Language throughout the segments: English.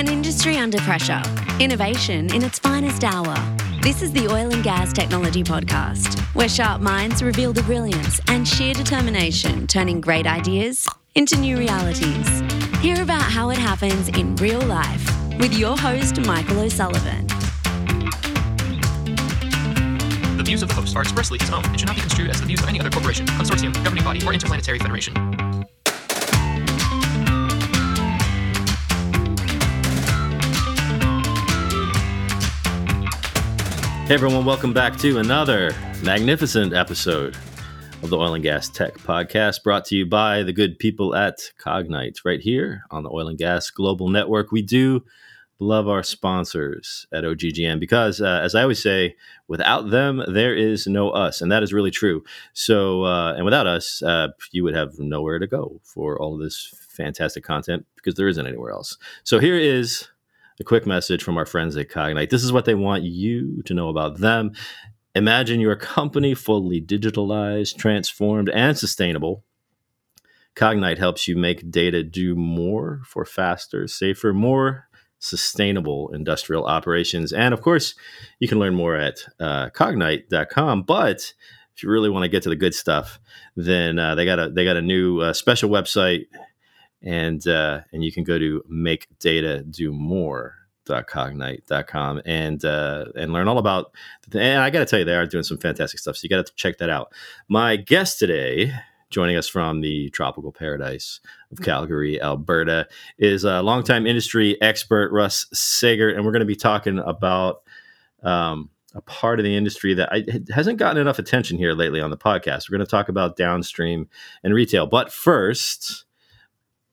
An industry under pressure, innovation in its finest hour. This is the Oil and Gas Technology Podcast, where sharp minds reveal the brilliance and sheer determination turning great ideas into new realities. Hear about how it happens in real life with your host, Michael O'Sullivan. The views of the host are expressly his own and should not be construed as the views of any other corporation, consortium, governing body, or interplanetary federation. Hey everyone, welcome back to another magnificent episode of the Oil and Gas Tech Podcast brought to you by the good people at Cognite right here on the Oil and Gas Global Network. We do love our sponsors at OGGN because, uh, as I always say, without them, there is no us. And that is really true. So, uh, and without us, uh, you would have nowhere to go for all of this fantastic content because there isn't anywhere else. So, here is a quick message from our friends at Cognite. This is what they want you to know about them. Imagine your company fully digitalized, transformed, and sustainable. Cognite helps you make data do more for faster, safer, more sustainable industrial operations. And of course, you can learn more at uh, cognite.com. But if you really want to get to the good stuff, then uh, they got a they got a new uh, special website and uh, and you can go to make data do more cognite.com and uh, and learn all about and I got to tell you they are doing some fantastic stuff so you got to check that out. My guest today joining us from the tropical paradise of Calgary, Alberta is a longtime industry expert Russ Sagert and we're going to be talking about um, a part of the industry that I, hasn't gotten enough attention here lately on the podcast. We're going to talk about downstream and retail. But first,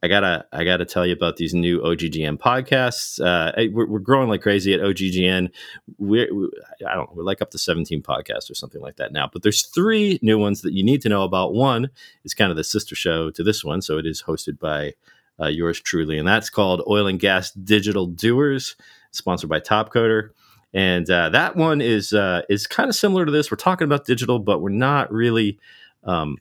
I gotta I gotta tell you about these new OGGN podcasts. Uh, we're, we're, growing like crazy at OGGN. We're, we, I don't we're like up to 17 podcasts or something like that now. But there's three new ones that you need to know about. One is kind of the sister show to this one, so it is hosted by uh, yours truly, and that's called Oil and Gas Digital Doers, sponsored by Topcoder. And uh, that one is uh, is kind of similar to this. We're talking about digital, but we're not really um,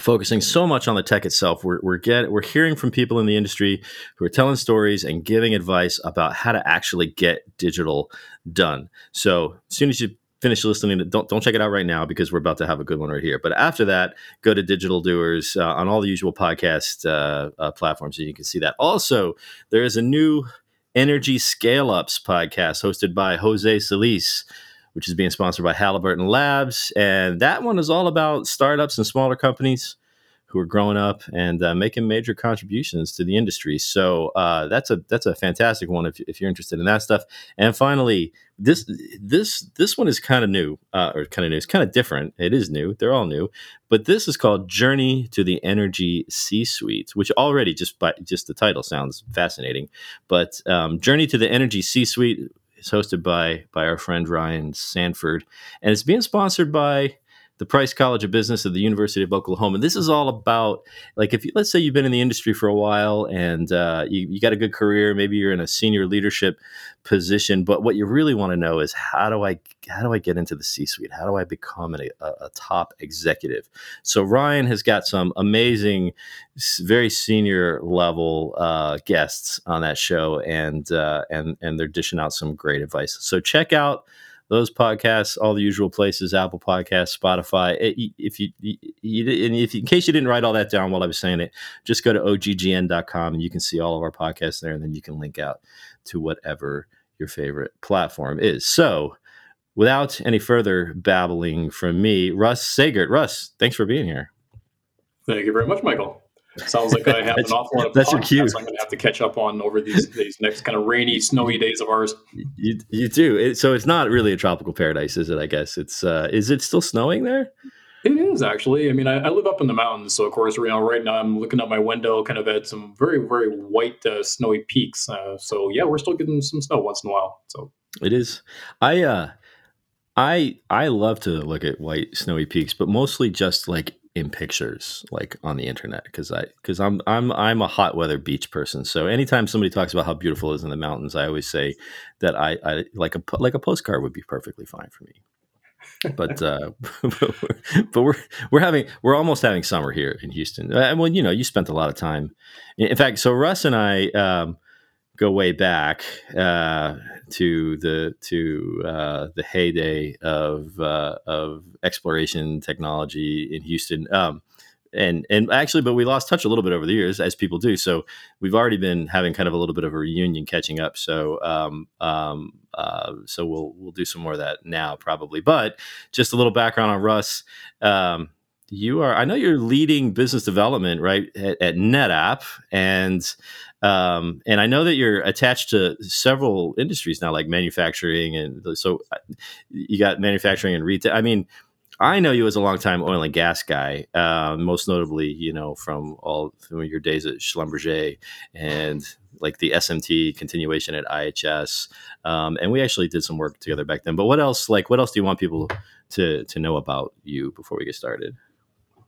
focusing so much on the tech itself. We're we're get we're hearing from people in the industry who are telling stories and giving advice about how to actually get digital done. So as soon as you finish listening, don't don't check it out right now because we're about to have a good one right here. But after that, go to Digital Doers uh, on all the usual podcast uh, uh, platforms, and you can see that. Also, there is a new Energy Scale Ups podcast hosted by Jose Solis which is being sponsored by Halliburton Labs. And that one is all about startups and smaller companies who are growing up and uh, making major contributions to the industry. So uh, that's a that's a fantastic one if, if you're interested in that stuff. And finally, this this this one is kind of new uh, or kind of new. It's kind of different. It is new. They're all new, but this is called Journey to the Energy C-Suite, which already just by just the title sounds fascinating. But um, Journey to the Energy C-Suite is hosted by by our friend Ryan Sanford, and it's being sponsored by the Price College of Business of the University of Oklahoma. This is all about like if you, let's say you've been in the industry for a while and uh, you, you got a good career, maybe you're in a senior leadership position, but what you really want to know is how do I how do I get into the C-suite? How do I become a, a top executive? So Ryan has got some amazing, very senior level uh, guests on that show, and uh, and and they're dishing out some great advice. So check out those podcasts, all the usual places, Apple Podcasts, Spotify. Eh, if you, you, and if in case you didn't write all that down while I was saying it, just go to oggn.com and you can see all of our podcasts there, and then you can link out to whatever your favorite platform is. So, without any further babbling from me, Russ Sagert. Russ, thanks for being here. Thank you very much, Michael. Sounds like I have an awful lot of that's your cue. I'm going to have to catch up on over these these next kind of rainy, snowy days of ours. You you do it, so it's not really a tropical paradise, is it? I guess it's. Uh, is it still snowing there? It is actually. I mean, I, I, live up in the mountains, so of course, you know, right now I'm looking out my window, kind of at some very very white uh, snowy peaks. Uh, so yeah, we're still getting some snow once in a while. So it is. I uh, I I love to look at white snowy peaks, but mostly just like in pictures like on the internet because I because I'm I'm I'm a hot weather beach person. So anytime somebody talks about how beautiful it is in the mountains, I always say that I, I like a like a postcard would be perfectly fine for me. But uh, but we're we're having we're almost having summer here in Houston. Uh, well, you know, you spent a lot of time. In fact, so Russ and I um, go way back uh, to the to uh, the heyday of uh, of exploration technology in Houston. Um, and and actually, but we lost touch a little bit over the years, as people do. So we've already been having kind of a little bit of a reunion, catching up. So um, um, uh, so we'll we'll do some more of that now, probably. But just a little background on Russ. Um, you are, I know you're leading business development, right, at, at NetApp, and um, and I know that you're attached to several industries now, like manufacturing, and so uh, you got manufacturing and retail. I mean, I know you as a longtime oil and gas guy, uh, most notably, you know, from all from your days at Schlumberger and like the SMT continuation at IHS. Um, and we actually did some work together back then. But what else? Like, what else do you want people to to know about you before we get started?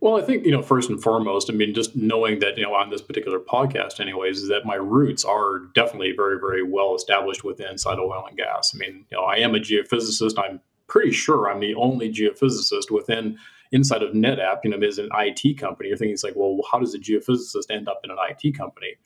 Well, I think, you know, first and foremost, I mean, just knowing that, you know, on this particular podcast, anyways, is that my roots are definitely very, very well established within inside oil and gas. I mean, you know, I am a geophysicist. I'm pretty sure I'm the only geophysicist within inside of NetApp, you know, is an IT company. You're thinking it's like, well, how does a geophysicist end up in an IT company?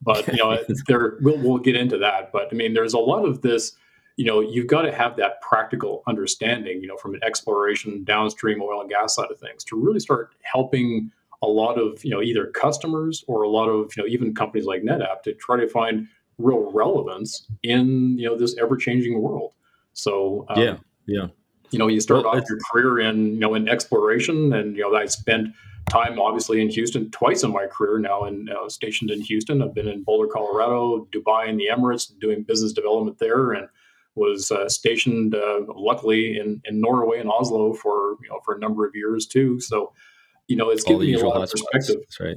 But you know, there we'll, we'll get into that. But I mean, there's a lot of this you know you've got to have that practical understanding you know from an exploration downstream oil and gas side of things to really start helping a lot of you know either customers or a lot of you know even companies like netapp to try to find real relevance in you know this ever-changing world. So um, yeah yeah. you know you start well, off your career in you know in exploration and you know i spent time obviously in houston twice in my career now and uh, stationed in houston. I've been in boulder colorado dubai and the emirates doing business development there and was uh, stationed uh, luckily in, in Norway and Oslo for you know for a number of years too. So you know it's given me a lot of perspective. That's right.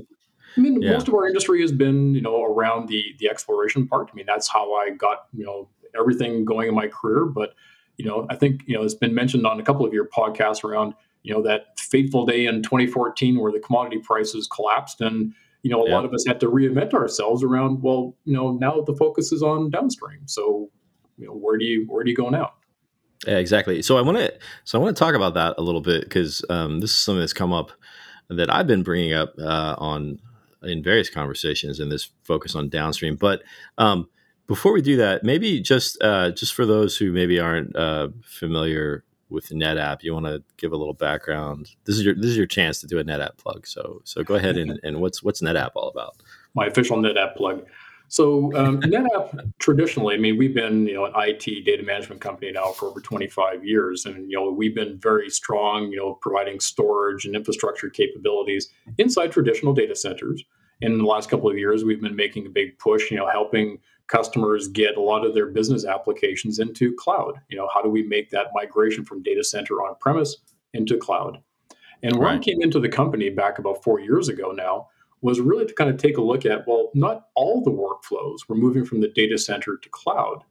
I mean, yeah. most of our industry has been you know around the the exploration part. I mean, that's how I got you know everything going in my career. But you know, I think you know it's been mentioned on a couple of your podcasts around you know that fateful day in 2014 where the commodity prices collapsed and you know a yeah. lot of us had to reinvent ourselves around well you know now the focus is on downstream so you know, where do you where do you go now? Yeah, exactly. So I want to so I want to talk about that a little bit because um, this is something that's come up that I've been bringing up uh, on in various conversations and this focus on downstream. But um, before we do that, maybe just uh, just for those who maybe aren't uh, familiar with NetApp, you want to give a little background. This is your this is your chance to do a NetApp plug. So so go ahead and, and what's what's NetApp all about? My official NetApp plug. So um, NetApp traditionally, I mean, we've been you know an IT data management company now for over 25 years, and you know we've been very strong, you know, providing storage and infrastructure capabilities inside traditional data centers. In the last couple of years, we've been making a big push, you know, helping customers get a lot of their business applications into cloud. You know, how do we make that migration from data center on premise into cloud? And when right. I came into the company back about four years ago now, was really to kind of take a look at well, not all the workflows were moving from the data center to cloud,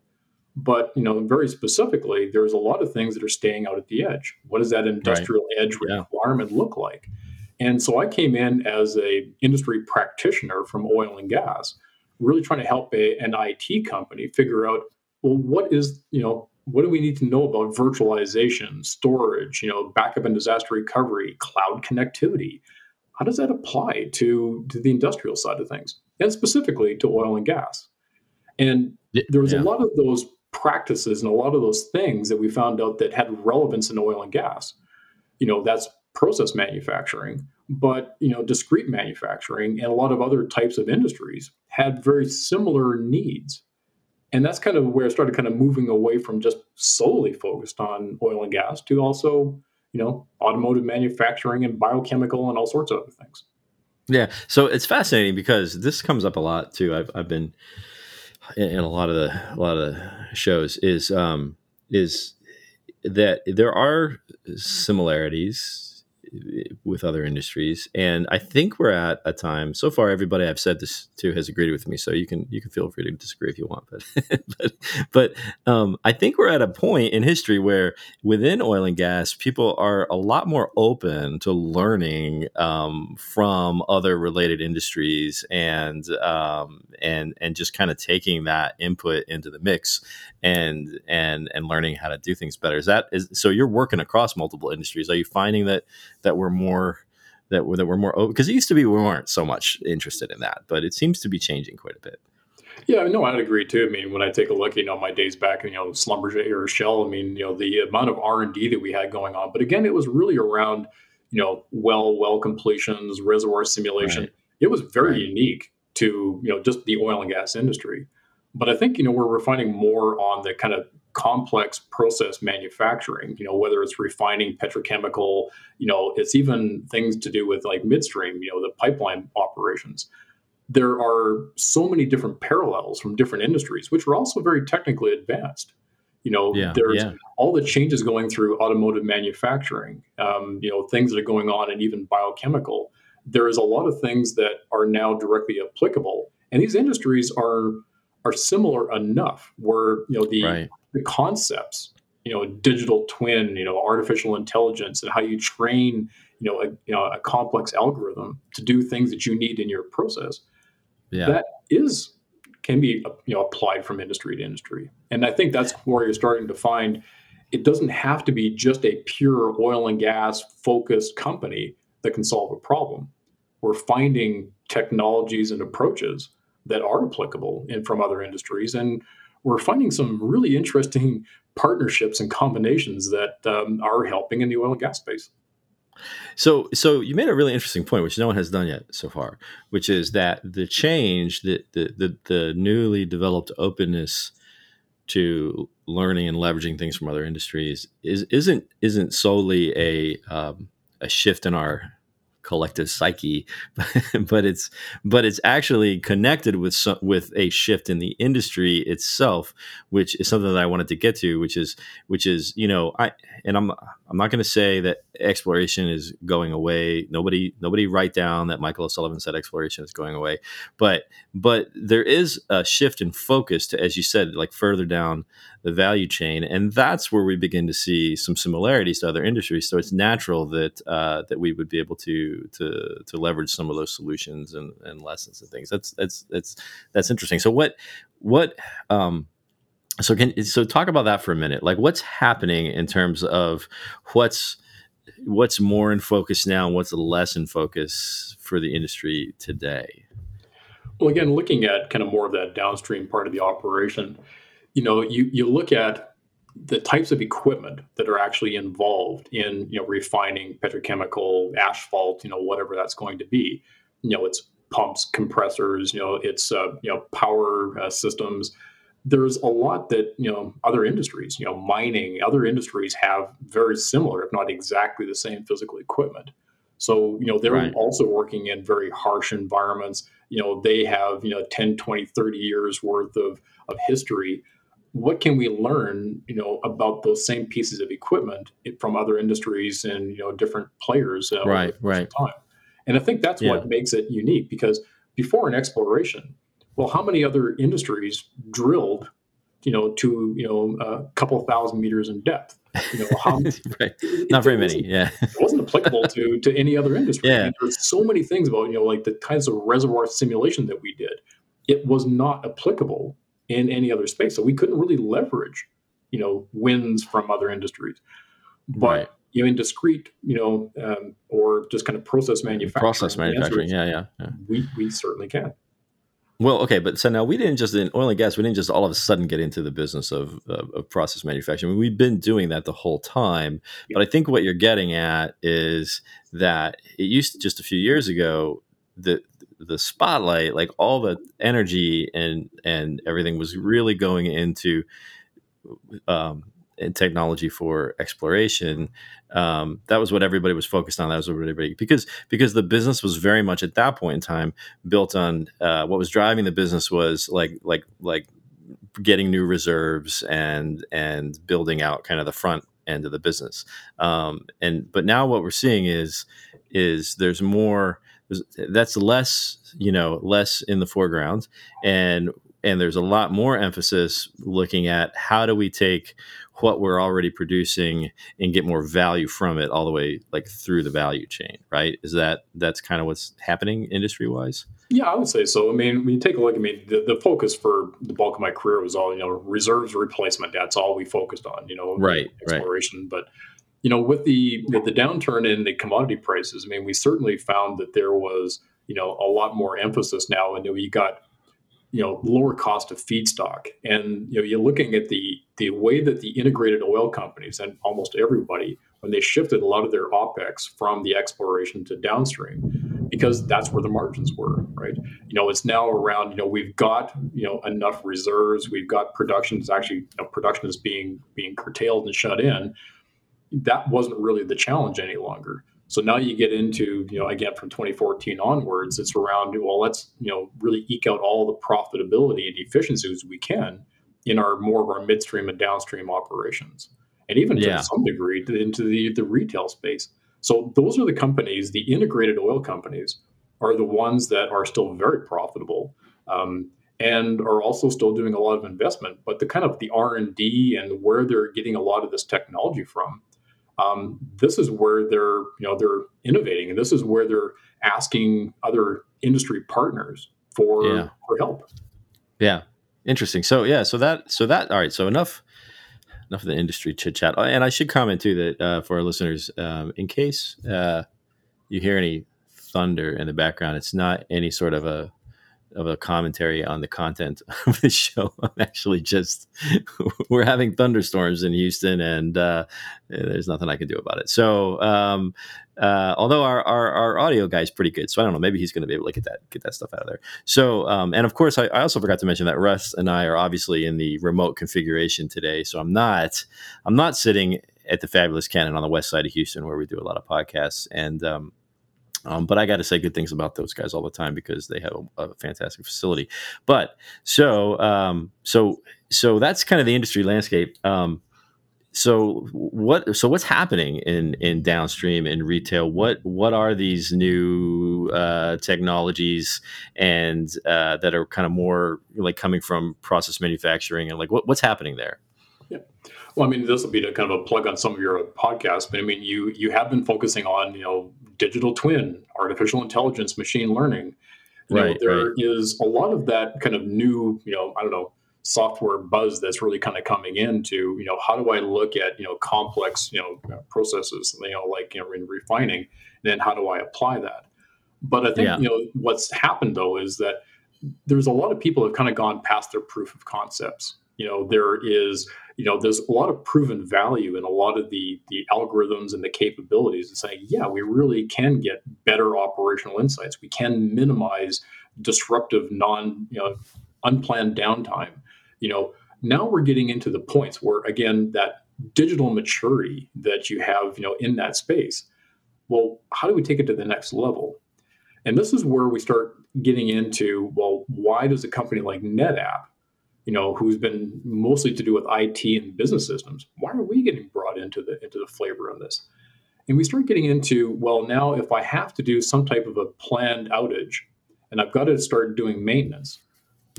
but you know, very specifically, there's a lot of things that are staying out at the edge. What does that industrial right. edge yeah. requirement look like? And so I came in as a industry practitioner from oil and gas, really trying to help a, an IT company figure out well, what is you know what do we need to know about virtualization, storage, you know, backup and disaster recovery, cloud connectivity? How does that apply to, to the industrial side of things and specifically to oil and gas? And there was yeah. a lot of those practices and a lot of those things that we found out that had relevance in oil and gas. You know, that's process manufacturing, but you know, discrete manufacturing and a lot of other types of industries had very similar needs. And that's kind of where I started kind of moving away from just solely focused on oil and gas to also you know, automotive manufacturing and biochemical and all sorts of other things. Yeah. So it's fascinating because this comes up a lot too. I've, I've been in a lot of the, a lot of shows is, um, is that there are similarities with other industries. And I think we're at a time so far. Everybody I've said this to has agreed with me, so you can you can feel free to disagree if you want. But but but um, I think we're at a point in history where within oil and gas, people are a lot more open to learning um, from other related industries and um, and and just kind of taking that input into the mix and and and learning how to do things better. Is that is so? You're working across multiple industries. Are you finding that that we're more that we're, that we're more because it used to be we weren't so much interested in that, but it seems to be changing quite a bit. Yeah, no, I'd agree too. I mean, when I take a look, you know, my days back, in, you know, Schlumberger or Shell, I mean, you know, the amount of R and D that we had going on. But again, it was really around, you know, well, well completions, reservoir simulation. Right. It was very Right. unique to you know just the oil and gas industry. But I think you know we're refining more on the kind of complex process manufacturing. You know, whether it's refining petrochemical, you know, it's even things to do with like midstream. You know, the pipeline operations there are so many different parallels from different industries, which are also very technically advanced. You know, Yeah, there's yeah. all the changes going through automotive manufacturing, um, you know, things that are going on and even biochemical. There is a lot of things that are now directly applicable. And these industries are are similar enough where, you know, the Right. the concepts, you know, digital twin, you know, artificial intelligence and how you train, you know, a, you know, a complex algorithm to do things that you need in your process Yeah. that is can be you know applied from industry to industry and i think that's where you're starting to find it doesn't have to be just a pure oil and gas focused company that can solve a problem we're finding technologies and approaches that are applicable in from other industries. And we're finding some really interesting partnerships and combinations that um, are helping in the oil and gas space. So, so you made a really interesting point, which no one has done yet so far, which is that the change, the the the, the newly developed openness to learning and leveraging things from other industries is isn't isn't solely a um, a shift in our collective psyche, but it's but it's actually connected with some, with a shift in the industry itself, which is something that I wanted to get to, which is which is you know I and I'm I'm not going to say that exploration is going away. Nobody nobody write down that Michael O'Sullivan said exploration is going away, but but there is a shift in focus to as you said like further down the value chain, and that's where we begin to see some similarities to other industries. So it's natural that uh, that we would be able to to to leverage some of those solutions and, and lessons and things. That's that's that's that's interesting. So what what um, so can so talk about that for a minute. Like what's happening in terms of what's what's more in focus now and what's less in focus for the industry today. Well, again, looking at kind of more of that downstream part of the operation, you know, you you look at the types of equipment that are actually involved in you know refining petrochemical asphalt, you know, whatever that's going to be. You know, it's pumps, compressors, you know, it's uh, you know power uh, systems. There's a lot that you know other industries, you know, mining, other industries have very similar, if not exactly the same physical equipment. So, you know, they're Right. also working in very harsh environments. You know, they have, you know, 10, 20, 30 years worth of, of history. What can we learn, you know, about those same pieces of equipment from other industries and, you know, different players uh, Right, right. time? And I think that's Yeah. what makes it unique because before an exploration, well, how many other industries drilled, you know, to, you know, a couple thousand meters in depth? You know, how right. it- Not very many. Yeah. it wasn't applicable to to any other industry. I Yeah. mean, there's so many things about you know like the kinds of reservoir simulation that we did. It was not applicable in any other space, so we couldn't really leverage you know wins from other industries. But Right. you know, in discrete, you know, um, or just kind of process manufacturing, Process manufacturing. Yeah, yeah, yeah. we we certainly can. Well, okay, but so now we didn't just in oil and gas. We didn't just all of a sudden get into the business of of, of process manufacturing. I mean, we've been doing that the whole time. But I think what you're getting at is that it used to, just a few years ago the the spotlight, like all the energy and and everything, was really going into um, technology for exploration. Um, that was what everybody was focused on. That was what everybody because because the business was very much at that point in time built on uh, what was driving the business was like like like getting new reserves and and building out kind of the front end of the business. Um, and but now what we're seeing is is there's more that's less you know less in the foreground and and there's a lot more emphasis looking at how do we take what we're already producing and get more value from it all the way like through the value chain right is that that's kind of what's happening industry wise Yeah, I would say so. I mean, when you take a look, I mean, the, the focus for the bulk of my career was all, you know, reserves replacement. That's all we focused on, you know, Right, right. exploration. But, you know, with the with the downturn in the commodity prices, I mean, we certainly found that there was, you know, a lot more emphasis now. And we got you know lower cost of feedstock and you know you're looking at the the way that the integrated oil companies and almost everybody when they shifted a lot of their opex from the exploration to downstream because that's where the margins were right you know it's now around you know we've got you know enough reserves we've got production is actually you know, production is being being curtailed and shut in that wasn't really the challenge any longer so now you get into, you know, again from 2014 onwards, it's around, well, let's, you know, really eke out all the profitability and efficiencies we can in our more of our midstream and downstream operations. And even yeah. to some degree into the, the retail space. So those are the companies, the integrated oil companies are the ones that are still very profitable. Um, and are also still doing a lot of investment but the kind of the r&d and where they're getting a lot of this technology from um, this is where they're you know they're innovating and this is where they're asking other industry partners for yeah. for help. Yeah. Interesting. So yeah so that so that all right so enough enough of the industry chit chat. Oh, and i should comment too that uh, for our listeners um, in case uh, you hear any thunder in the background it's not any sort of a of a commentary on the content of the show. I'm actually just we're having thunderstorms in Houston, and uh, there's nothing I can do about it. So, um, uh, although our, our, our audio guy is pretty good, so I don't know, maybe he's going to be able to get that get that stuff out of there. So, um, and of course, I, I, also forgot to mention that Russ and I are obviously in the remote configuration today, so I'm not I'm not sitting at the fabulous Cannon on the west side of Houston where we do a lot of podcasts, and um, um, but I got to say good things about those guys all the time because they have a, a fantastic facility. But so um, so so that's kind of the industry landscape. Um, so what so what's happening in in downstream in retail? What what are these new uh, technologies and uh, that are kind of more like coming from process manufacturing and like what, what's happening there? Yeah. Well, I mean, this will be kind of a plug on some of your podcasts, but I mean, you you have been focusing on you know digital twin, artificial intelligence, machine learning. You right. Know, there right. is a lot of that kind of new, you know, I don't know, software buzz that's really kind of coming into, you know, how do I look at, you know, complex, you know, processes, you know, like, you know, in refining, and then how do I apply that? But I think, yeah. you know, what's happened though is that there's a lot of people have kind of gone past their proof of concepts. You know, there is, you know there's a lot of proven value in a lot of the the algorithms and the capabilities and saying yeah we really can get better operational insights. We can minimize disruptive non you know unplanned downtime. You know now we're getting into the points where again that digital maturity that you have you know in that space. Well how do we take it to the next level? And this is where we start getting into well why does a company like netapp you know, who's been mostly to do with IT and business systems. Why are we getting brought into the into the flavor of this? And we start getting into, well, now if I have to do some type of a planned outage and I've got to start doing maintenance,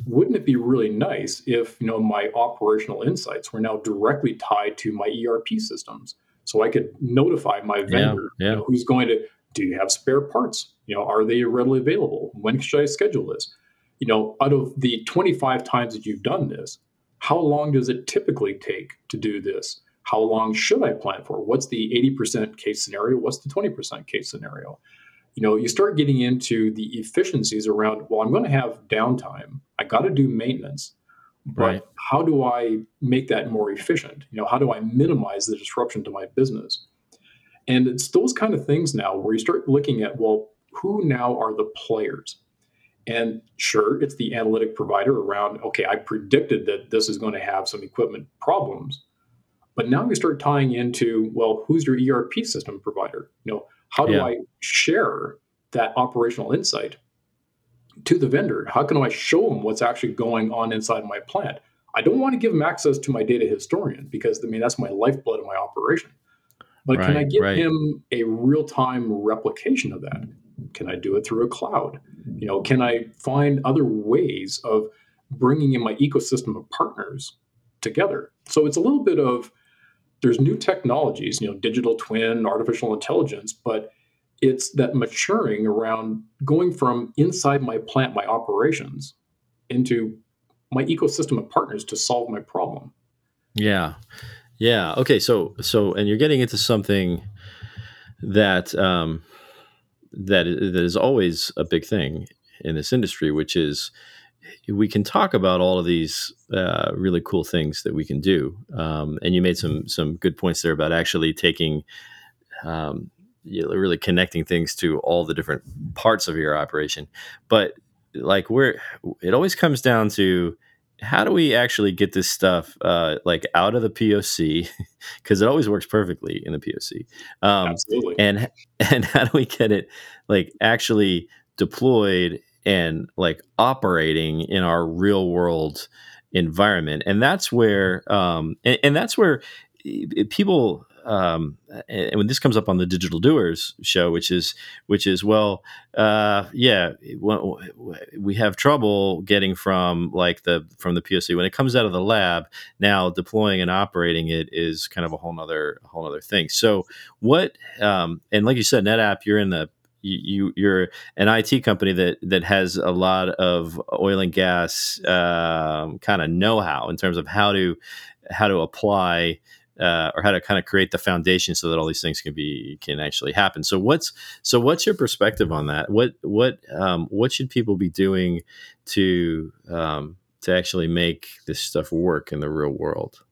wouldn't it be really nice if, you know, my operational insights were now directly tied to my ERP systems? So I could notify my vendor yeah, yeah. You know, who's going to, do you have spare parts? You know, are they readily available? When should I schedule this? You know, out of the 25 times that you've done this, how long does it typically take to do this? How long should I plan for? What's the 80% case scenario? What's the 20% case scenario? You know, you start getting into the efficiencies around, well, I'm going to have downtime. I got to do maintenance. But right. how do I make that more efficient? You know, how do I minimize the disruption to my business? And it's those kind of things now where you start looking at, well, who now are the players? And sure, it's the analytic provider around, okay, I predicted that this is going to have some equipment problems. But now we start tying into, well, who's your ERP system provider? You know, how do yeah. I share that operational insight to the vendor? How can I show them what's actually going on inside my plant? I don't want to give them access to my data historian because I mean that's my lifeblood of my operation. But right, can I give right. him a real-time replication of that? Can I do it through a cloud? You know, can I find other ways of bringing in my ecosystem of partners together? So it's a little bit of there's new technologies, you know, digital twin, artificial intelligence, but it's that maturing around going from inside my plant, my operations, into my ecosystem of partners to solve my problem. Yeah. Yeah. Okay. So, so, and you're getting into something that, um, that that is always a big thing in this industry, which is we can talk about all of these uh, really cool things that we can do. Um, and you made some some good points there about actually taking, um, you know, really connecting things to all the different parts of your operation. But like, where it always comes down to how do we actually get this stuff uh, like out of the POC because it always works perfectly in the POC. Um, Absolutely. And and how do we get it like actually deployed and like operating in our real world environment? And that's where um, and, and that's where people um, and when this comes up on the Digital Doers show, which is which is well, uh, yeah, we have trouble getting from like the from the POC when it comes out of the lab. Now deploying and operating it is kind of a whole nother whole other thing. So what? Um, and like you said, NetApp, you're in the you you're an IT company that that has a lot of oil and gas um, kind of know-how in terms of how to how to apply uh, or how to kind of create the foundation so that all these things can be can actually happen. So what's so what's your perspective on that? What what um, what should people be doing to um, to actually make this stuff work in the real world?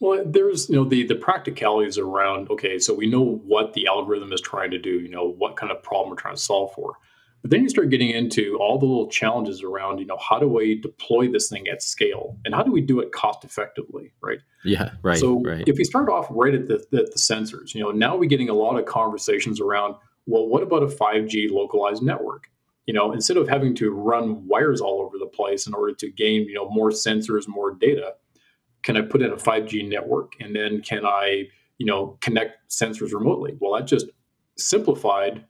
Well, there's you know the the practicalities around. Okay, so we know what the algorithm is trying to do. You know what kind of problem we're trying to solve for. But then you start getting into all the little challenges around, you know, how do we deploy this thing at scale and how do we do it cost effectively, right? Yeah, right. So right. if we start off right at the, at the sensors, you know, now we're getting a lot of conversations around, well, what about a 5G localized network? You know, instead of having to run wires all over the place in order to gain, you know, more sensors, more data, can I put in a 5G network and then can I, you know, connect sensors remotely? Well, that just simplified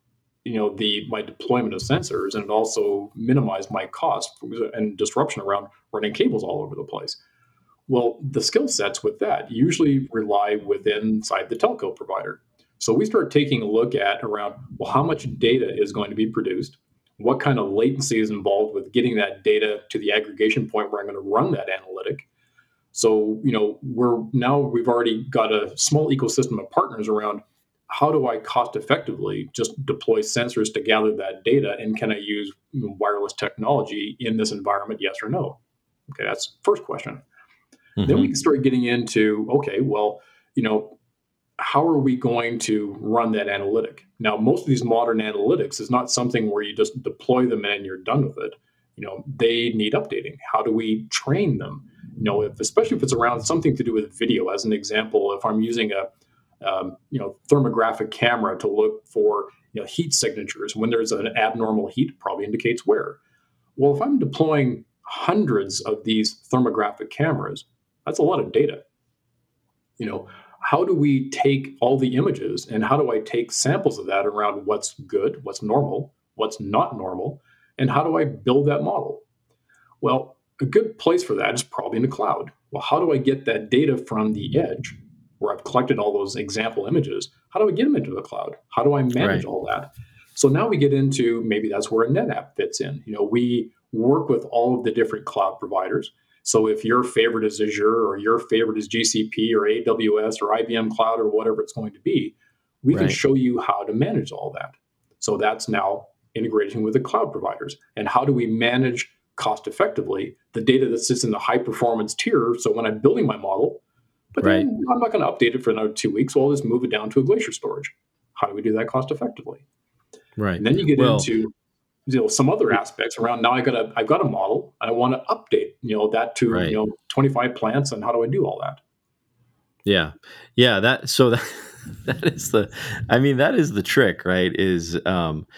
you know the my deployment of sensors and it also minimized my cost and disruption around running cables all over the place. Well the skill sets with that usually rely within inside the telco provider. So we start taking a look at around well how much data is going to be produced? What kind of latency is involved with getting that data to the aggregation point where i'm going to run that analytic? So you know we're now we've already got a small ecosystem of partners around how do I cost effectively just deploy sensors to gather that data? And can I use wireless technology in this environment? Yes or no? Okay, that's first question. Mm-hmm. Then we can start getting into okay, well, you know, how are we going to run that analytic? Now, most of these modern analytics is not something where you just deploy them and you're done with it. You know, they need updating. How do we train them? You know, if, especially if it's around something to do with video. As an example, if I'm using a um, you know thermographic camera to look for you know, heat signatures. When there's an abnormal heat, probably indicates where. Well, if I'm deploying hundreds of these thermographic cameras, that's a lot of data. You know, how do we take all the images and how do I take samples of that around what's good, what's normal, what's not normal, and how do I build that model? Well, a good place for that is probably in the cloud. Well, how do I get that data from the edge where I've collected all those example images, how do I get them into the cloud? How do I manage right. all that? So now we get into maybe that's where a NetApp fits in. You know, we work with all of the different cloud providers. So if your favorite is Azure or your favorite is GCP or AWS or IBM Cloud or whatever it's going to be, we right. can show you how to manage all that. So that's now integrating with the cloud providers. And how do we manage cost effectively the data that sits in the high performance tier? So when I'm building my model, but right. then I'm not going to update it for another two weeks. Well, I'll just move it down to a glacier storage. How do we do that cost effectively? Right. And then you get well, into you know some other aspects around now I got a I've got a model. I want to update you know that to right. you know 25 plants and how do I do all that? Yeah. Yeah, that so that that is the I mean that is the trick, right? Is um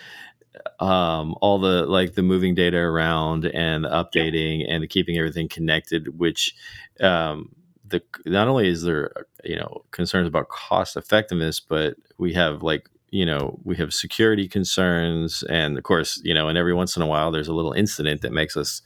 um all the like the moving data around and updating yeah. and keeping everything connected which um the not only is there you know concerns about cost effectiveness, but we have like you know we have security concerns, and of course you know, and every once in a while there's a little incident that makes us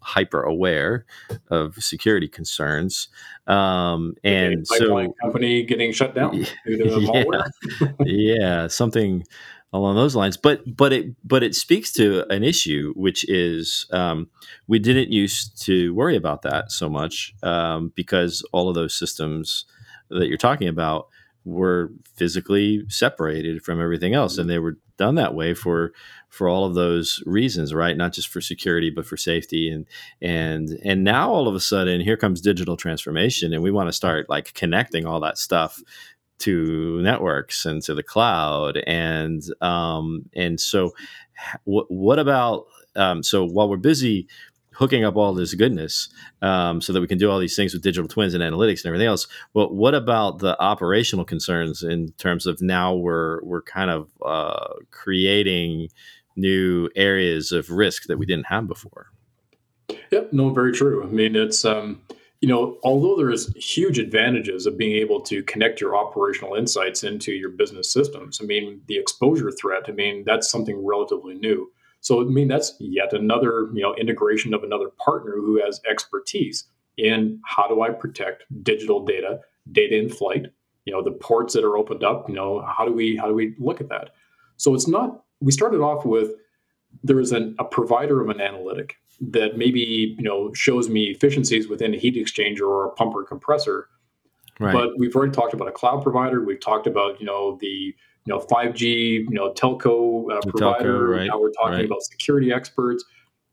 hyper aware of security concerns. Um, and so company getting shut down yeah, yeah, something along those lines. But but it but it speaks to an issue which is um, we didn't used to worry about that so much um, because all of those systems that you're talking about were physically separated from everything else, and they were done that way for for all of those reasons, right? Not just for security, but for safety. And and and now all of a sudden, here comes digital transformation, and we want to start like connecting all that stuff to networks and to the cloud and um, and so what what about um, so while we're busy hooking up all this goodness um, so that we can do all these things with digital twins and analytics and everything else. But what about the operational concerns in terms of now we're we're kind of uh, creating new areas of risk that we didn't have before? Yep, no, very true. I mean, it's um, you know, although there's huge advantages of being able to connect your operational insights into your business systems. I mean, the exposure threat. I mean, that's something relatively new. So I mean, that's yet another you know integration of another partner who has expertise in how do I protect digital data, data in flight. You know, the ports that are opened up. You know, how do we how do we look at that? So it's not. We started off with there is an, a provider of an analytic that maybe you know shows me efficiencies within a heat exchanger or a pumper compressor. Right. But we've already talked about a cloud provider. We've talked about you know the you know 5G you know telco uh, provider. Telco, right. Now we're talking right. about security experts.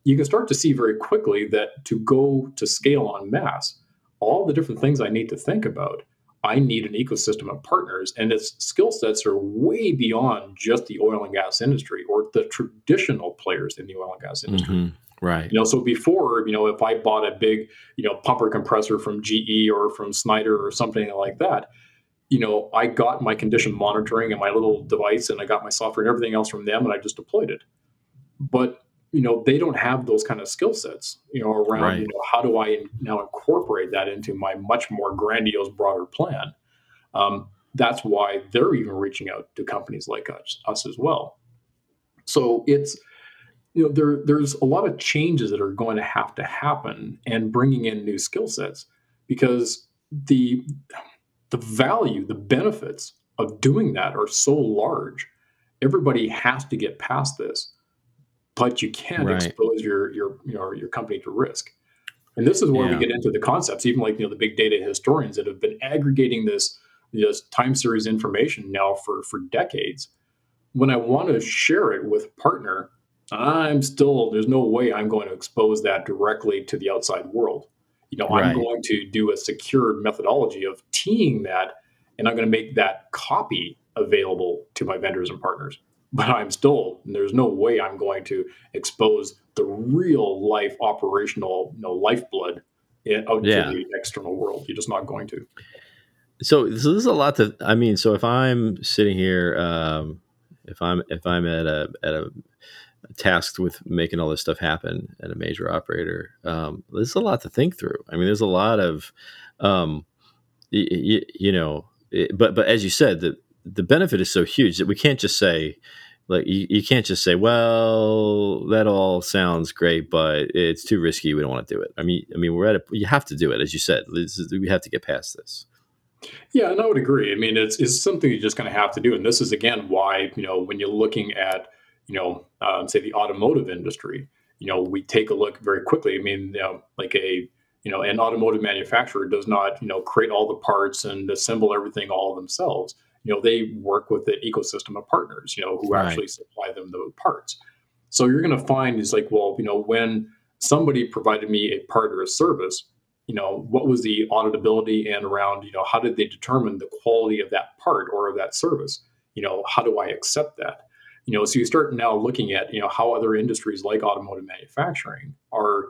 You can start to see very quickly that to go to scale on mass, all the different things I need to think about. I need an ecosystem of partners, and its skill sets are way beyond just the oil and gas industry or the traditional players in the oil and gas industry. Mm-hmm. Right. You know, so before, you know, if I bought a big, you know, pumper compressor from GE or from Schneider or something like that, you know, I got my condition monitoring and my little device and I got my software and everything else from them and I just deployed it. But, you know, they don't have those kind of skill sets, you know, around, right. you know, how do I now incorporate that into my much more grandiose, broader plan? Um, that's why they're even reaching out to companies like us, us as well. So it's, you know there there's a lot of changes that are going to have to happen and bringing in new skill sets because the the value the benefits of doing that are so large everybody has to get past this but you can't right. expose your your you know, your company to risk and this is where yeah. we get into the concepts even like you know the big data historians that have been aggregating this this time series information now for for decades when i want to share it with a partner I'm still, there's no way I'm going to expose that directly to the outside world. You know, right. I'm going to do a secure methodology of teeing that, and I'm going to make that copy available to my vendors and partners. But I'm still, there's no way I'm going to expose the real life operational, you know, lifeblood out yeah. to the external world. You're just not going to. So, so this is a lot to. I mean, so if I'm sitting here, um, if I'm if I'm at a at a tasked with making all this stuff happen at a major operator. Um, there's a lot to think through. I mean, there's a lot of, um, y- y- you know, it, but but as you said, the the benefit is so huge that we can't just say, like, you, you can't just say, well, that all sounds great, but it's too risky. We don't want to do it. I mean, I mean, we're at a, you have to do it, as you said. Is, we have to get past this. Yeah, and I would agree. I mean, it's, it's something you're just going to have to do. And this is, again, why, you know, when you're looking at you know, um, say the automotive industry, you know, we take a look very quickly. I mean, you know, like a you know, an automotive manufacturer does not, you know, create all the parts and assemble everything all themselves. You know, they work with the ecosystem of partners, you know, who right. actually supply them the parts. So you're going to find is like, well, you know, when somebody provided me a part or a service, you know, what was the auditability and around, you know, how did they determine the quality of that part or of that service? You know, how do I accept that? You know so you start now looking at you know how other industries like automotive manufacturing are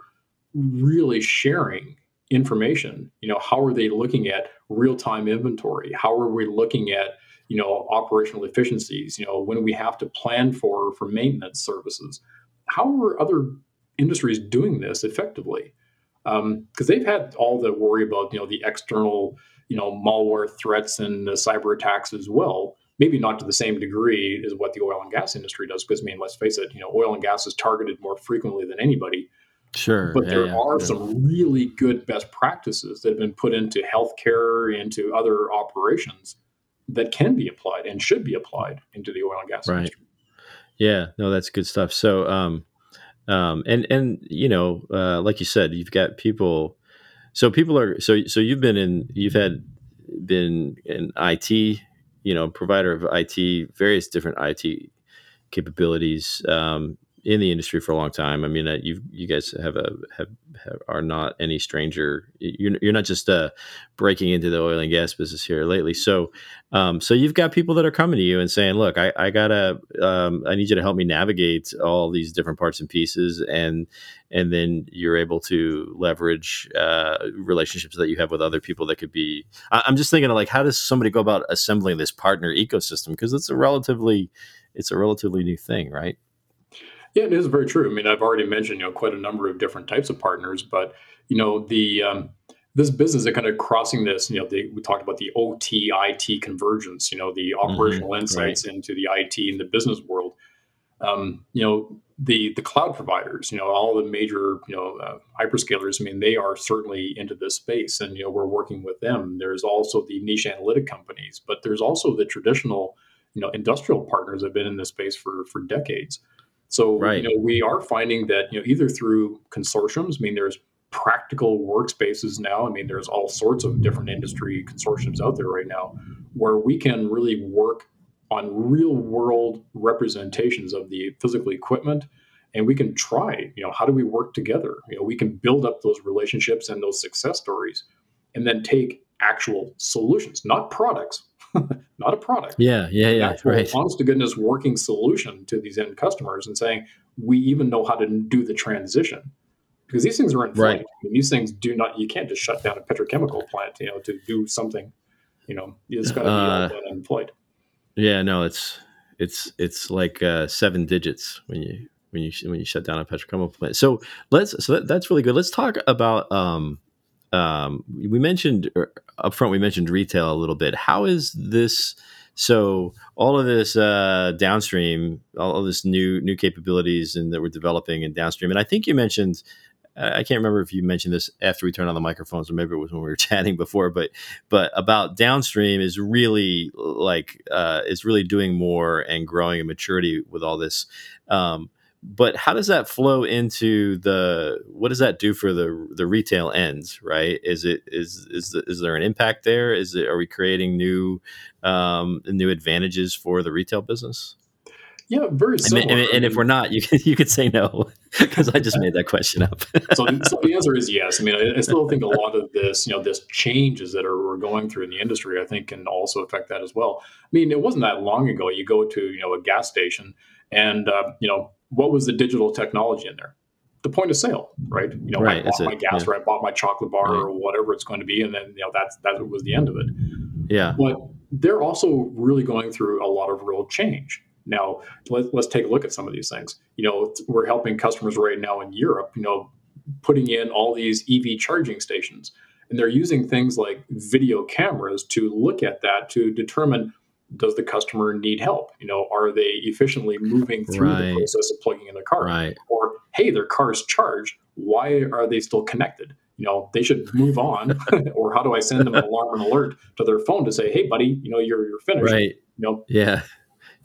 really sharing information. You know how are they looking at real-time inventory? How are we looking at you know operational efficiencies? You know when we have to plan for for maintenance services. How are other industries doing this effectively? Because um, they've had all the worry about you know the external you know malware threats and cyber attacks as well maybe not to the same degree as what the oil and gas industry does. Because I mean, let's face it, you know, oil and gas is targeted more frequently than anybody. Sure, but yeah, there yeah, are yeah. some really good best practices that have been put into healthcare, into other operations that can be applied and should be applied into the oil and gas right. industry. Yeah, no, that's good stuff. So, um, um, and and you know, uh, like you said, you've got people. So people are so so you've been in you've had been in IT you know provider of IT, various different IT capabilities um, in the industry for a long time. I mean, you you guys have a have, have, are not any stranger. You're, you're not just uh, breaking into the oil and gas business here lately. So, um, so you've got people that are coming to you and saying, "Look, I, I gotta, um, I need you to help me navigate all these different parts and pieces," and and then you're able to leverage uh, relationships that you have with other people that could be. I, I'm just thinking of like, how does somebody go about assembling this partner ecosystem? Because it's a relatively, it's a relatively new thing, right? Yeah, it is very true. I mean, I've already mentioned you know quite a number of different types of partners, but you know the um, this business is kind of crossing this. You know, the, we talked about the OT IT convergence. You know, the mm-hmm. operational mm-hmm, insights right. into the IT and the business world. Um, you know, the the cloud providers. You know, all the major you know uh, hyperscalers. I mean, they are certainly into this space, and you know, we're working with them. There's also the niche analytic companies, but there's also the traditional you know industrial partners that have been in this space for for decades. So right. you know, we are finding that you know either through consortiums. I mean, there's practical workspaces now. I mean, there's all sorts of different industry consortiums out there right now where we can really work on real world representations of the physical equipment and we can try you know how do we work together you know we can build up those relationships and those success stories and then take actual solutions not products not a product. Yeah, yeah, yeah. Actual, right. Honest to goodness, working solution to these end customers and saying we even know how to do the transition because these things are in flight. Right. I mean, these things do not. You can't just shut down a petrochemical plant, you know, to do something. You know, it's got to uh, be in flight. Yeah, no, it's it's it's like uh, seven digits when you when you when you shut down a petrochemical plant. So let's so that, that's really good. Let's talk about um, um, we mentioned er, up front, we mentioned retail a little bit. How is this? So all of this uh, downstream, all of this new new capabilities and that we're developing in downstream, and I think you mentioned. I can't remember if you mentioned this after we turned on the microphones, or maybe it was when we were chatting before. But but about downstream is really like uh, is really doing more and growing in maturity with all this. Um, but how does that flow into the what does that do for the the retail ends right? Is it is is is there an impact there? Is it are we creating new um new advantages for the retail business? Yeah very similar. And, and, and if we're not you can, you could say no because i just made that question up. So, so, the answer is yes. I mean I, I, still think a lot of this you know this changes that are we're going through in the industry i think can also affect that as well. I mean it wasn't that long ago you go to you know a gas station and uh, you know what was the digital technology in there? The point of sale, right? You know, right, I bought my it. gas yeah. or I bought my chocolate bar right. or whatever it's going to be, and then you know that's that was the end of it. Yeah. But they're also really going through a lot of real change. Now, let, us take a look at some of these things. You know, we're helping customers right now in Europe. You know, putting in all these EV charging stations, and they're using things like video cameras to look at that to determine does the customer need help? You know, are they efficiently moving through right. the process of plugging in their car? Right. Or hey, their car is charged. Why are they still connected? You know, they should move on. or how do I send them an alarm and alert to their phone to say, hey, buddy, you know, you're you're finished. Right. You know. Yeah.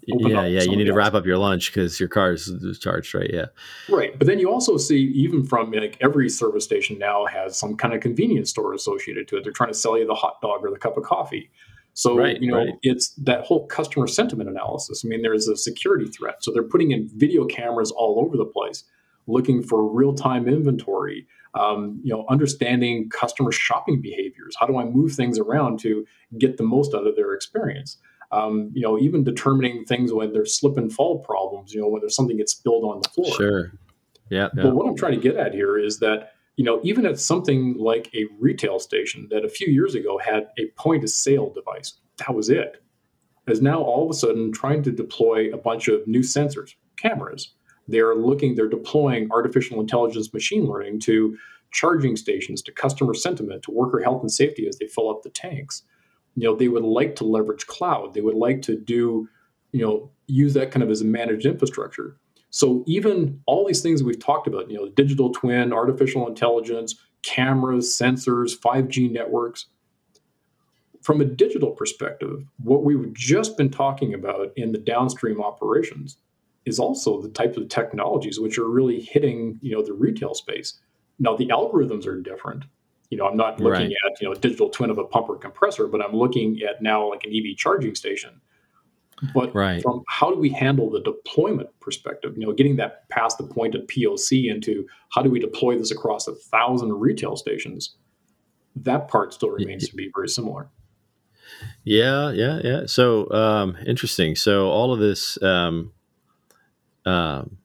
Yeah, yeah. You need to wrap up your lunch because your car is charged, right? Yeah. Right. But then you also see, even from like every service station now has some kind of convenience store associated to it. They're trying to sell you the hot dog or the cup of coffee. So, right, you know, right. it's that whole customer sentiment analysis. I mean, there's a security threat. So they're putting in video cameras all over the place, looking for real time inventory, um, you know, understanding customer shopping behaviors. How do I move things around to get the most out of their experience? Um, you know, even determining things when there's slip and fall problems, you know, when there's something gets spilled on the floor. Sure. Yeah, yeah. But what I'm trying to get at here is that you know, even at something like a retail station that a few years ago had a point of sale device, that was it, is now all of a sudden trying to deploy a bunch of new sensors, cameras. They're looking, they're deploying artificial intelligence machine learning to charging stations, to customer sentiment, to worker health and safety as they fill up the tanks. You know, they would like to leverage cloud. They would like to do, you know, use that kind of as a managed infrastructure. So even all these things we've talked about, you know, digital twin, artificial intelligence, cameras, sensors, 5G networks, from a digital perspective, what we've just been talking about in the downstream operations is also the types of technologies which are really hitting, you know, the retail space. Now the algorithms are different. You know, I'm not looking right. at, you know, a digital twin of a pump or compressor, but I'm looking at now like an EV charging station but Right. from how do we handle the deployment perspective you know getting that past the point of poc into how do we deploy this across a thousand retail stations that part still remains to be very similar Yeah, yeah, yeah. So um, interesting. So all of this, um, um,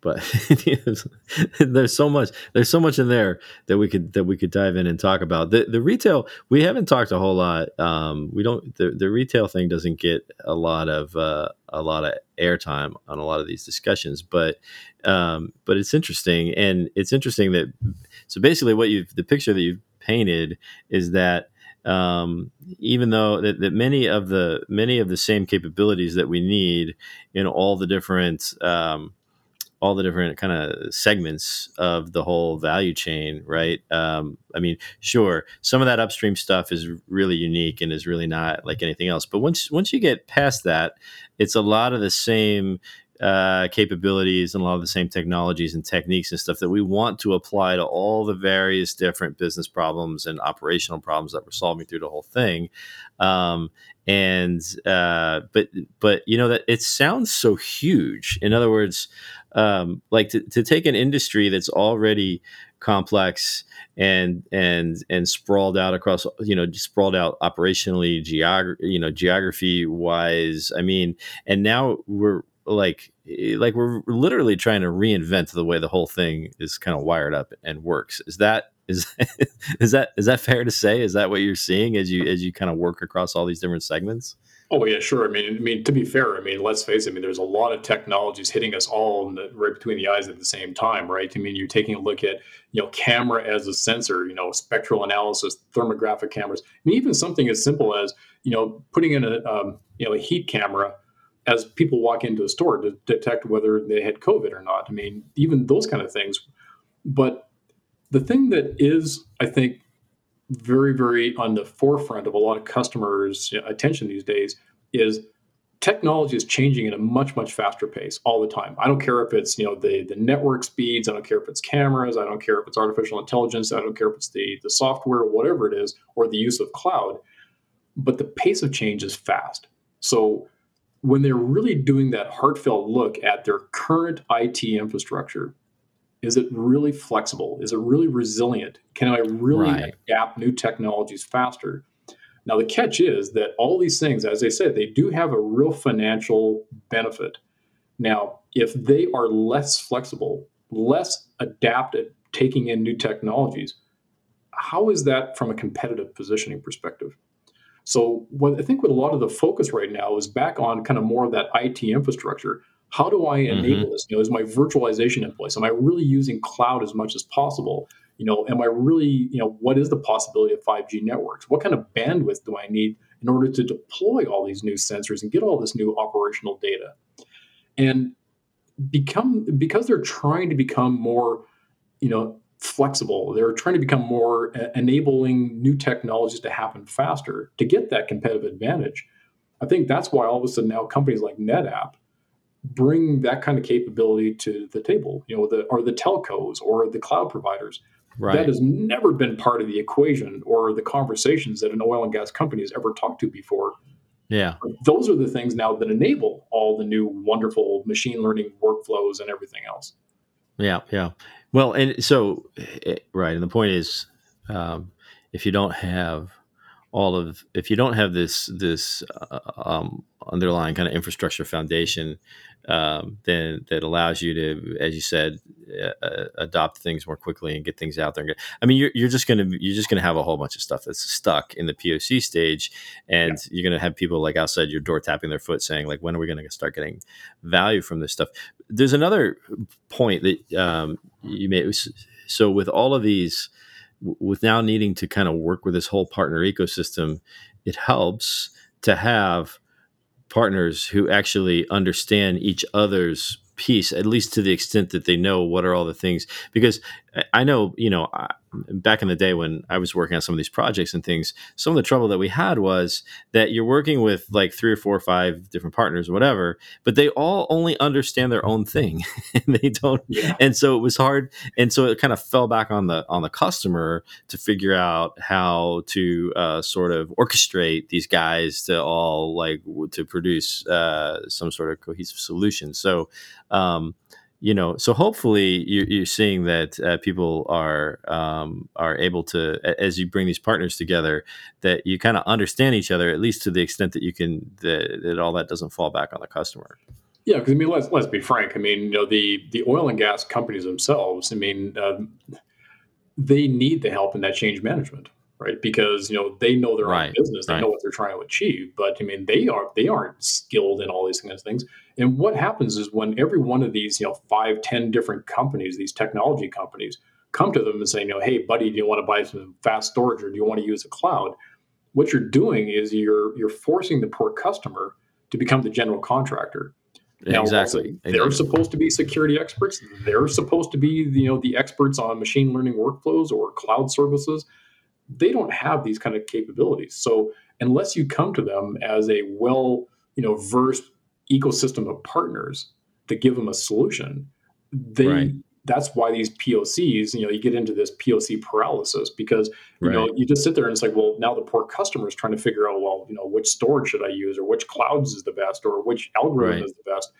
but there's so much. There's so much in there that we could that we could dive in and talk about. The the retail we haven't talked a whole lot. Um, we don't. The, the retail thing doesn't get a lot of uh, a lot of airtime on a lot of these discussions, but um, but it's interesting, and it's interesting that so basically what you have the picture that you've painted is that um, even though that, that many of the many of the same capabilities that we need in all the different um, all the different kind of segments of the whole value chain, right? Um, I mean, sure, some of that upstream stuff is really unique and is really not like anything else. But once once you get past that, it's a lot of the same uh, capabilities and a lot of the same technologies and techniques and stuff that we want to apply to all the various different business problems and operational problems that we're solving through the whole thing. Um, and uh, but but you know that it sounds so huge. In other words, um, like to, to take an industry that's already complex and and and sprawled out across you know sprawled out operationally geography you know geography wise i mean and now we're like like we're literally trying to reinvent the way the whole thing is kind of wired up and works is that is is that is that fair to say is that what you're seeing as you as you kind of work across all these different segments Oh yeah, sure. I mean, I mean to be fair, I mean, let's face it. I mean, there's a lot of technologies hitting us all the, right between the eyes at the same time, right? I mean, you're taking a look at you know camera as a sensor, you know, spectral analysis, thermographic cameras. Mean, even something as simple as you know putting in a um, you know a heat camera as people walk into a store to detect whether they had COVID or not. I mean, even those kind of things. But the thing that is, I think, very, very on the forefront of a lot of customers' attention these days is technology is changing at a much, much faster pace all the time. I don't care if it's you know the the network speeds, I don't care if it's cameras, I don't care if it's artificial intelligence, I don't care if it's the the software, whatever it is, or the use of cloud. But the pace of change is fast. So when they're really doing that heartfelt look at their current IT infrastructure is it really flexible? Is it really resilient? Can I really Right. adapt new technologies faster? Now, the catch is that all these things, as I said, they do have a real financial benefit. Now, if they are less flexible, less adapted, taking in new technologies, how is that from a competitive positioning perspective? So, what I think what a lot of the focus right now is back on kind of more of that IT infrastructure. How do I mm-hmm. enable this? You know, is my virtualization in place? Am I really using cloud as much as possible? You know, am I really, you know, what is the possibility of 5G networks? What kind of bandwidth do I need in order to deploy all these new sensors and get all this new operational data? And become because they're trying to become more, you know, flexible. They're trying to become more uh, enabling new technologies to happen faster to get that competitive advantage. I think that's why all of a sudden now companies like NetApp bring that kind of capability to the table. You know, the or the telcos or the cloud providers. right That has never been part of the equation or the conversations that an oil and gas company has ever talked to before. yeah those are the things now that enable all the new wonderful machine learning workflows and everything else. Yeah, yeah. Well, and so eh, right, and the point is, um, if you don't have all of, if you don't have this this uh, um, underlying kind of infrastructure foundation, um, then that allows you to, as you said, uh, uh, adopt things more quickly and get things out there. And get, I mean, you're, you're just gonna you're just gonna have a whole bunch of stuff that's stuck in the POC stage, and you're gonna have people like outside your door tapping their foot, saying like, when are we gonna start getting value from this stuff? There's another point that um, you made. So with all of these, with now needing to kind of work with this whole partner ecosystem, it helps to have partners who actually understand each other's piece, at least to the extent that they know what are all the things. Because I know, you know, back in the day when I was working on some of these projects and things, some of the trouble that we had was that you're working with like three or four or five different partners or whatever, but they all only understand their own thing and they don't. Yeah. And so it was hard. And so it kind of fell back on the, on the customer to figure out how to uh, sort of orchestrate these guys to all like to produce uh, some sort of cohesive solution. So, um, you know so hopefully you're, you're seeing that uh, people are um, are able to as you bring these partners together that you kind of understand each other at least to the extent that you can that, that all that doesn't fall back on the customer yeah because i mean let's let's be frank i mean you know the the oil and gas companies themselves i mean um, they need the help in that change management right? Because you know they know their right. own business, they right. know what they're trying to achieve, but I mean they are they aren't skilled in all these kinds of things. And what happens is when every one of these you know five, ten different companies, these technology companies, come to them and say, you know, hey, buddy, do you want to buy some fast storage or do you want to use a cloud? What you're doing is you're you're forcing the poor customer to become the general contractor. Now, exactly. They're exactly. supposed to be security experts. They're supposed to be, you know, the experts on machine learning workflows or cloud services they don't have these kind of capabilities. So unless you come to them as a well, you know, versed ecosystem of partners to give them a solution, they right. that's why these POCs, you know, you get into this POC paralysis because you right. know you just sit there and it's like, well, now the poor customer is trying to figure out, well, you know, which storage should I use or which clouds is the best or which algorithm right. is the best.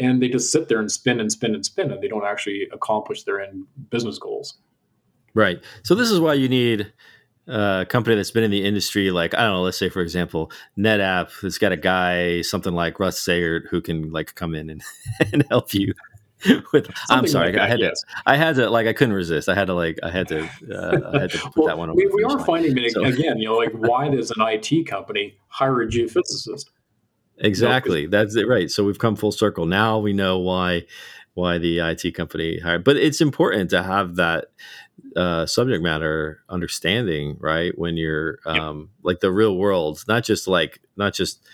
And they just sit there and spin and spin and spin, and they don't actually accomplish their end business goals. Right. So this is why you need uh, company that's been in the industry, like I don't know, let's say for example, NetApp has got a guy, something like Russ Sagert, who can like come in and, and help you with. I'm sorry, like that, I had yes. to, I had to, like, I couldn't resist. I had to, like, I had to, uh, I had to put well, that one. We, we are finding so. again, you know, like, why does an IT company hire a geophysicist? Exactly, you know, that's it, right. So we've come full circle. Now we know why why the IT company hired. But it's important to have that uh, subject matter understanding, right? When you're um, like the real world, not just like not just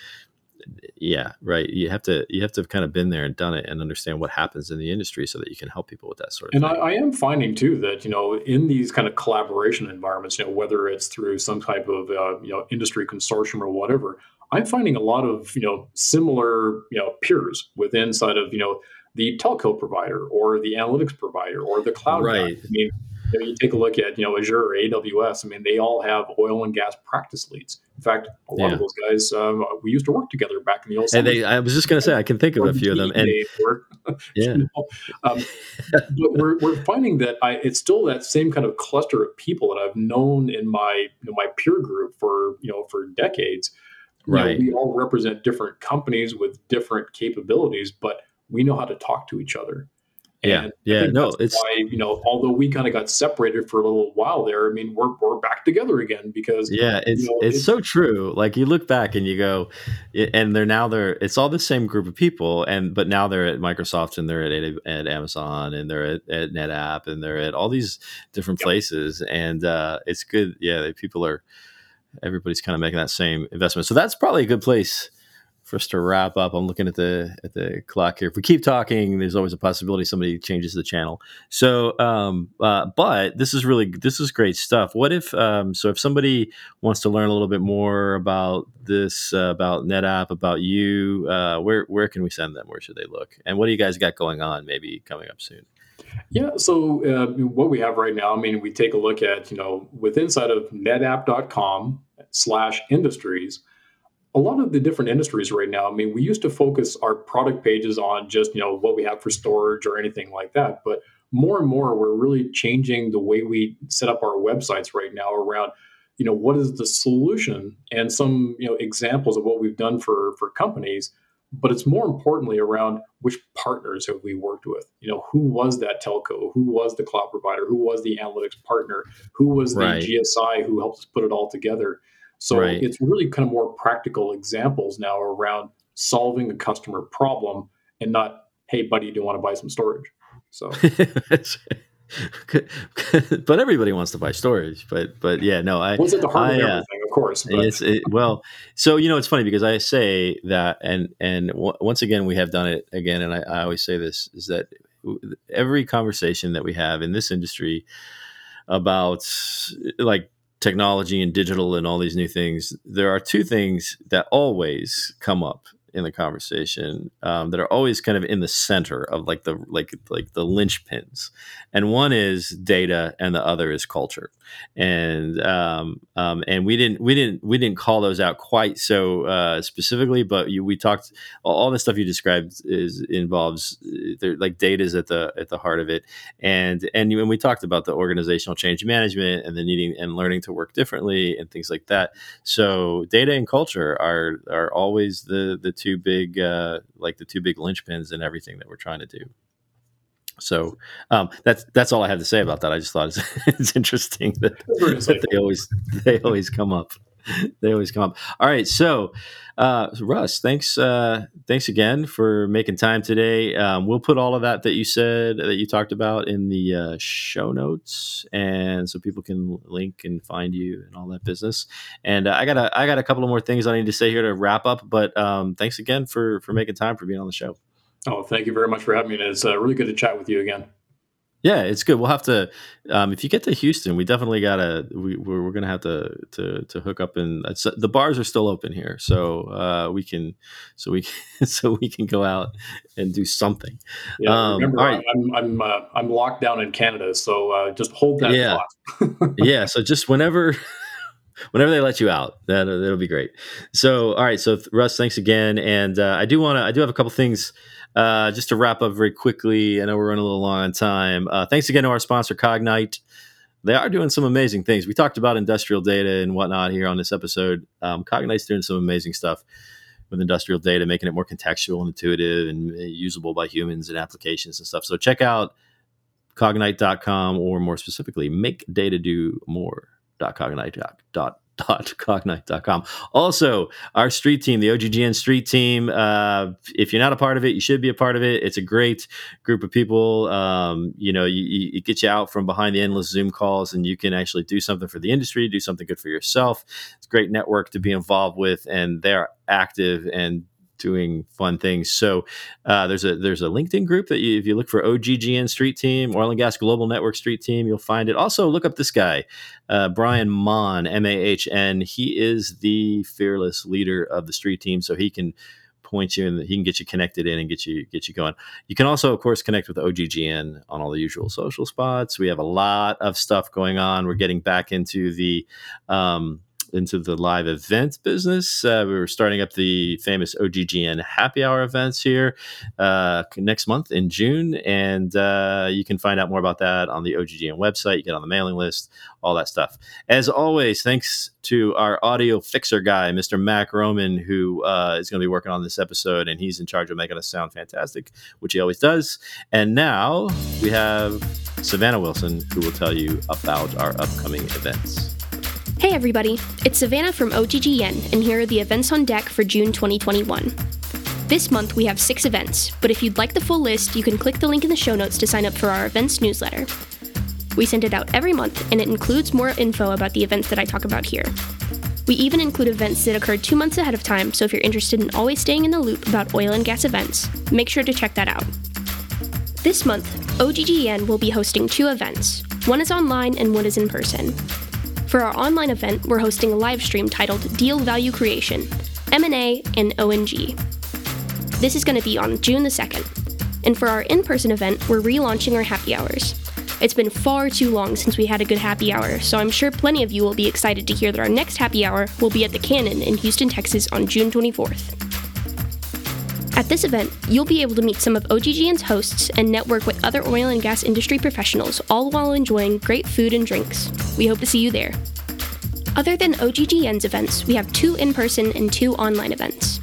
yeah, right. You have to you have to have kind of been there and done it and understand what happens in the industry so that you can help people with that sort of. And I, I, am finding too that you know in these kind of collaboration environments, you know whether it's through some type of uh, you know industry consortium or whatever, I'm finding a lot of you know similar you know peers within inside of you know the telco provider or the analytics provider or the cloud. Right. Guy. I mean, know, you take a look at you know Azure or AWS. I mean, they all have oil and gas practice leads. In fact, a lot yeah. of those guys um, we used to work together back in the old. And they, I was just going to say, I can think of a few of them. And yeah, you know, um, but we're, we're finding that I, it's still that same kind of cluster of people that I've known in my you know, my peer group for you know for decades. You right. Know, we all represent different companies with different capabilities, but we know how to talk to each other. Yeah, and yeah, no, it's why you know, although we kind of got separated for a little while there. I mean, we're we're back together again because yeah, it's you know, it's, it's, so true. Like you look back and you go, and they're now they're it's all the same group of people, and but now they're at Microsoft and they're at at Amazon and they're at, at NetApp and they're at all these different yep. places, and uh, it's good. Yeah, people are everybody's kind of making that same investment, so that's probably a good place for us to wrap up, I'm looking at the at the clock here. If we keep talking, there's always a possibility somebody changes the channel. So, um, uh, but this is really this is great stuff. What if um, so if somebody wants to learn a little bit more about this, uh, about NetApp, about you, uh, where where can we send them? Where should they look? And what do you guys got going on? Maybe coming up soon. Yeah, so uh, what we have right now, I mean, we take a look at, you know, with inside of netapp.com slash industries, a lot of the different industries right now, I mean, we used to focus our product pages on just, you know, what we have for storage or anything like that. But more and more, we're really changing the way we set up our websites right now around, you know, what is the solution and some, you know, examples of what we've done for for companies. But it's more importantly around which partners have we worked with? You know, who was that telco? Who was the cloud provider? Who was the analytics partner? Who was the right. GSI who helped us put it all together? So right. it's really kind of more practical examples now around solving a customer problem and not, hey, buddy, do you want to buy some storage? So. but everybody wants to buy storage. But but yeah, no, I. Was it the heart I, of uh, everything? Of course. But. It's it, well, so you know, it's funny because I say that, and and w- once again, we have done it again, and I, I always say this is that every conversation that we have in this industry about like technology and digital and all these new things, there are two things that always come up in the conversation um, that are always kind of in the center of like the like like the linchpins, and one is data, and the other is culture, and um, um, and we didn't we didn't we didn't call those out quite so uh, specifically, but you, we talked all the stuff you described is involves like data is at the at the heart of it, and and when we talked about the organizational change management and the needing and learning to work differently and things like that. So data and culture are are always the the two big uh, like the two big linchpins and everything that we're trying to do. So um, that's that's all I have to say about that. I just thought it's, it's interesting that, that, they always they always come up. They always come up. All right, so uh, Russ, thanks uh, thanks again for making time today. Um, we'll put all of that that you said that you talked about in the uh, show notes, and so people can link and find you and all that business. And uh, I got a I got a couple of more things I need to say here to wrap up. But um, thanks again for for making time for being on the show. Oh, thank you very much for having me. It's uh, really good to chat with you again. Yeah, it's good. We'll have to, um, if you get to Houston, we definitely gotta. We, we're, we're gonna have to to to hook up and the bars are still open here, so uh, we can, so we can, so we can go out and do something. Yeah, um, remember, right. I'm I'm uh, I'm locked down in Canada, so uh, just hold that yeah. yeah. So just whenever whenever they let you out, that that'll be great. So, all right. So, Russ, thanks again. And uh, I do want to. I do have a couple things uh, just to wrap up very quickly, I know we're running a little long on time. Uh, thanks again to our sponsor, Cognite. They are doing some amazing things. We talked about industrial data and whatnot here on this episode. Um, Cognite's doing some amazing stuff with industrial data, making it more contextual and intuitive and usable by humans and applications and stuff. So check out cognite.com or more specifically, make data do more.cognite.com cognite.com. Also, our street team, the OGGN street team, uh, if you're not a part of it, you should be a part of it. It's a great group of people. Um, you know, you, it gets you out from behind the endless Zoom calls and you can actually do something for the industry, do something good for yourself. It's a great network to be involved with, and they're active and doing fun things. So uh, there's a there's a LinkedIn group that you, if you look for OGGN Street Team, Oil and Gas Global Network Street Team, you'll find it. Also look up this guy, uh, Brian Mahn, M A H N. He is the fearless leader of the street team, so he can point you and he can get you connected in and get you get you going. You can also, of course, connect with OGGN on all the usual social spots. We have a lot of stuff going on. We're getting back into the um, into the live event business. Uh, we were starting up the famous OGGN happy hour events here uh, next month in June. And uh, you can find out more about that on the OGGN website. You get on the mailing list, all that stuff. As always, thanks to our audio fixer guy, Mr. Mac Roman, who uh, is going to be working on this episode. And he's in charge of making us sound fantastic, which he always does. And now we have Savannah Wilson, who will tell you about our upcoming events. Hey everybody, it's Savannah from OGGN, and here are the events on deck for June 2021. This month we have six events, but if you'd like the full list, you can click the link in the show notes to sign up for our events newsletter. We send it out every month, and it includes more info about the events that I talk about here. We even include events that occurred two months ahead of time, so if you're interested in always staying in the loop about oil and gas events, make sure to check that out. This month, OGGN will be hosting two events. One is online and one is in person. For our online event, we're hosting a live stream titled Deal Value Creation, M&A, and ONG. This is going to be on June the 2nd. And for our in-person event, we're relaunching our happy hours. It's been far too long since we had a good happy hour, so I'm sure plenty of you will be excited to hear that our next happy hour will be at the Cannon in Houston, Texas on June 24th. At this event, you'll be able to meet some of OGGN's hosts and network with other oil and gas industry professionals, all while enjoying great food and drinks. We hope to see you there. Other than OGGN's events, we have two in person and two online events.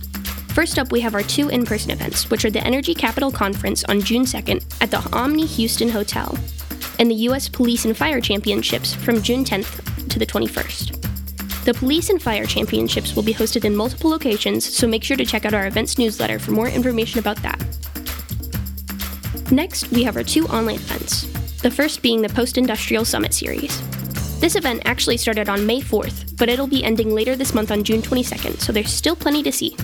First up, we have our two in person events, which are the Energy Capital Conference on June 2nd at the Omni Houston Hotel, and the U.S. Police and Fire Championships from June 10th to the 21st. The Police and Fire Championships will be hosted in multiple locations, so make sure to check out our events newsletter for more information about that. Next, we have our two online events, the first being the Post Industrial Summit Series. This event actually started on May 4th, but it'll be ending later this month on June 22nd, so there's still plenty to see.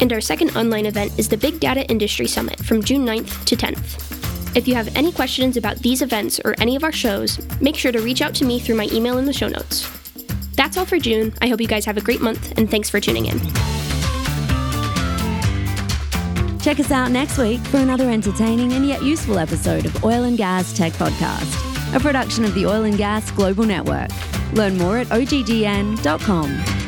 And our second online event is the Big Data Industry Summit from June 9th to 10th. If you have any questions about these events or any of our shows, make sure to reach out to me through my email in the show notes. That's all for June. I hope you guys have a great month, and thanks for tuning in. Check us out next week for another entertaining and yet useful episode of Oil and Gas Tech Podcast, a production of the Oil and Gas Global Network. Learn more at oggn.com.